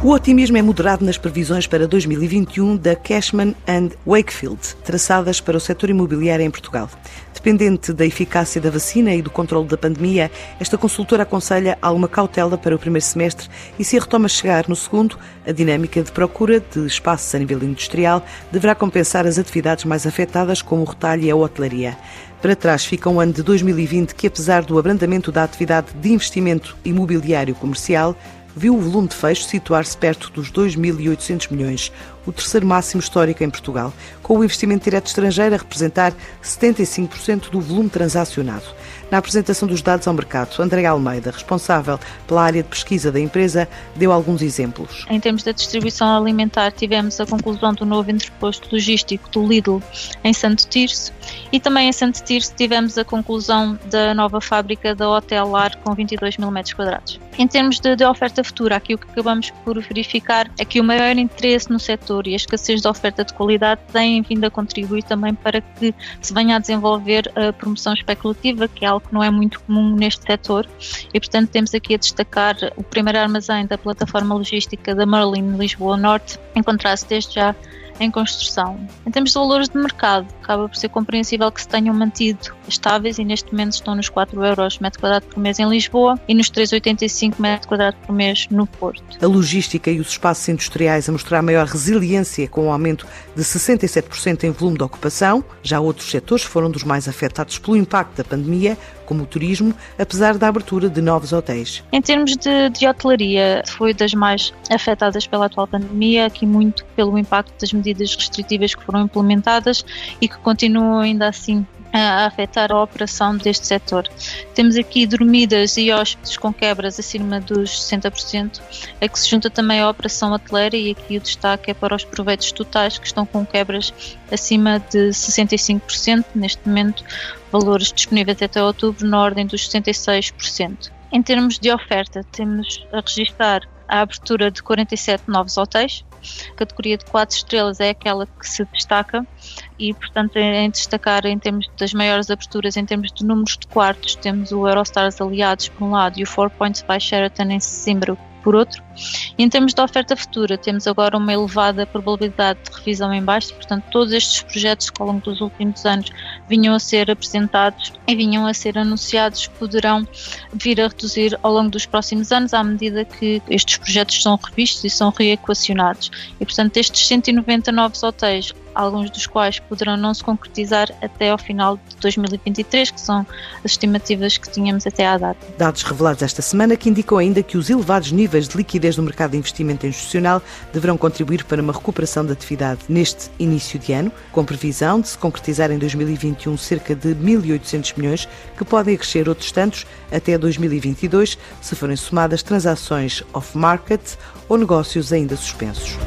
O otimismo é moderado nas previsões para 2021 da Cashman and Wakefield, traçadas para o setor imobiliário em Portugal. Dependente da eficácia da vacina e do controle da pandemia, esta consultora aconselha alguma cautela para o primeiro semestre e se a retoma chegar no segundo, a dinâmica de procura de espaços a nível industrial deverá compensar as atividades mais afetadas, como o retalho e a hotelaria. Para trás fica um ano de 2020 que, apesar do abrandamento da atividade de investimento imobiliário comercial, viu o volume de fecho situar-se perto dos 2.800 milhões, o terceiro máximo histórico em Portugal, com o investimento direto estrangeiro a representar 75% do volume transacionado. Na apresentação dos dados ao mercado, André Almeida, responsável pela área de pesquisa da empresa, deu alguns exemplos. Em termos da distribuição alimentar, tivemos a conclusão do novo entreposto logístico do Lidl em Santo Tirso e também em Santo Tirso tivemos a conclusão da nova fábrica da Hotel Lar com 22 mil metros quadrados. Em termos de, de oferta futura, aqui o que acabamos por verificar é que o maior interesse no setor e a escassez de oferta de qualidade têm vindo a contribuir também para que se venha a desenvolver a promoção especulativa, que é algo que não é muito comum neste setor. E, portanto, temos aqui a destacar o primeiro armazém da plataforma logística da Merlin, Lisboa Norte, encontrar-se desde já em construção. Em termos de valores de mercado, acaba por ser compreensível que se tenham mantido estáveis e neste momento estão nos 4 euros metro quadrado por mês em Lisboa e nos 3,85 metro quadrado por mês no Porto. A logística e os espaços industriais a mostrar maior resiliência com um aumento de 67% em volume de ocupação. Já outros setores foram dos mais afetados pelo impacto da pandemia, como o turismo, apesar da abertura de novos hotéis. Em termos de, de hotelaria, foi das mais afetadas pela atual pandemia, aqui muito pelo impacto das medidas restritivas que foram implementadas e que continuam ainda assim a afetar a operação deste setor. Temos aqui dormidas e hóspedes com quebras acima dos 60%, a que se junta também a operação hoteleira e aqui o destaque é para os proveitos totais que estão com quebras acima de 65%, neste momento valores disponíveis até outubro na ordem dos 66%. Em termos de oferta, temos a registrar a abertura de 47 novos hotéis. Categoria de 4 estrelas é aquela que se destaca e, portanto, em destacar em termos das maiores aberturas, em termos de números de quartos, temos o Eurostars Aliados por um lado e o Four Points by Sheraton em Sesimbra por outro. Em termos de oferta futura, temos agora uma elevada probabilidade de revisão em baixo, portanto, todos estes projetos que ao longo dos últimos anos vinham a ser apresentados e vinham a ser anunciados poderão vir a reduzir ao longo dos próximos anos à medida que estes projetos são revistos e são reequacionados. E, portanto, estes 190 novos hotéis alguns dos quais poderão não se concretizar até ao final de 2023, que são as estimativas que tínhamos até à data. Dados revelados esta semana que indicam ainda que os elevados níveis de liquidez no mercado de investimento institucional deverão contribuir para uma recuperação da atividade neste início de ano, com previsão de se concretizar em 2021 cerca de 1.800 milhões, que podem crescer outros tantos até 2022, se forem somadas transações off-market ou negócios ainda suspensos.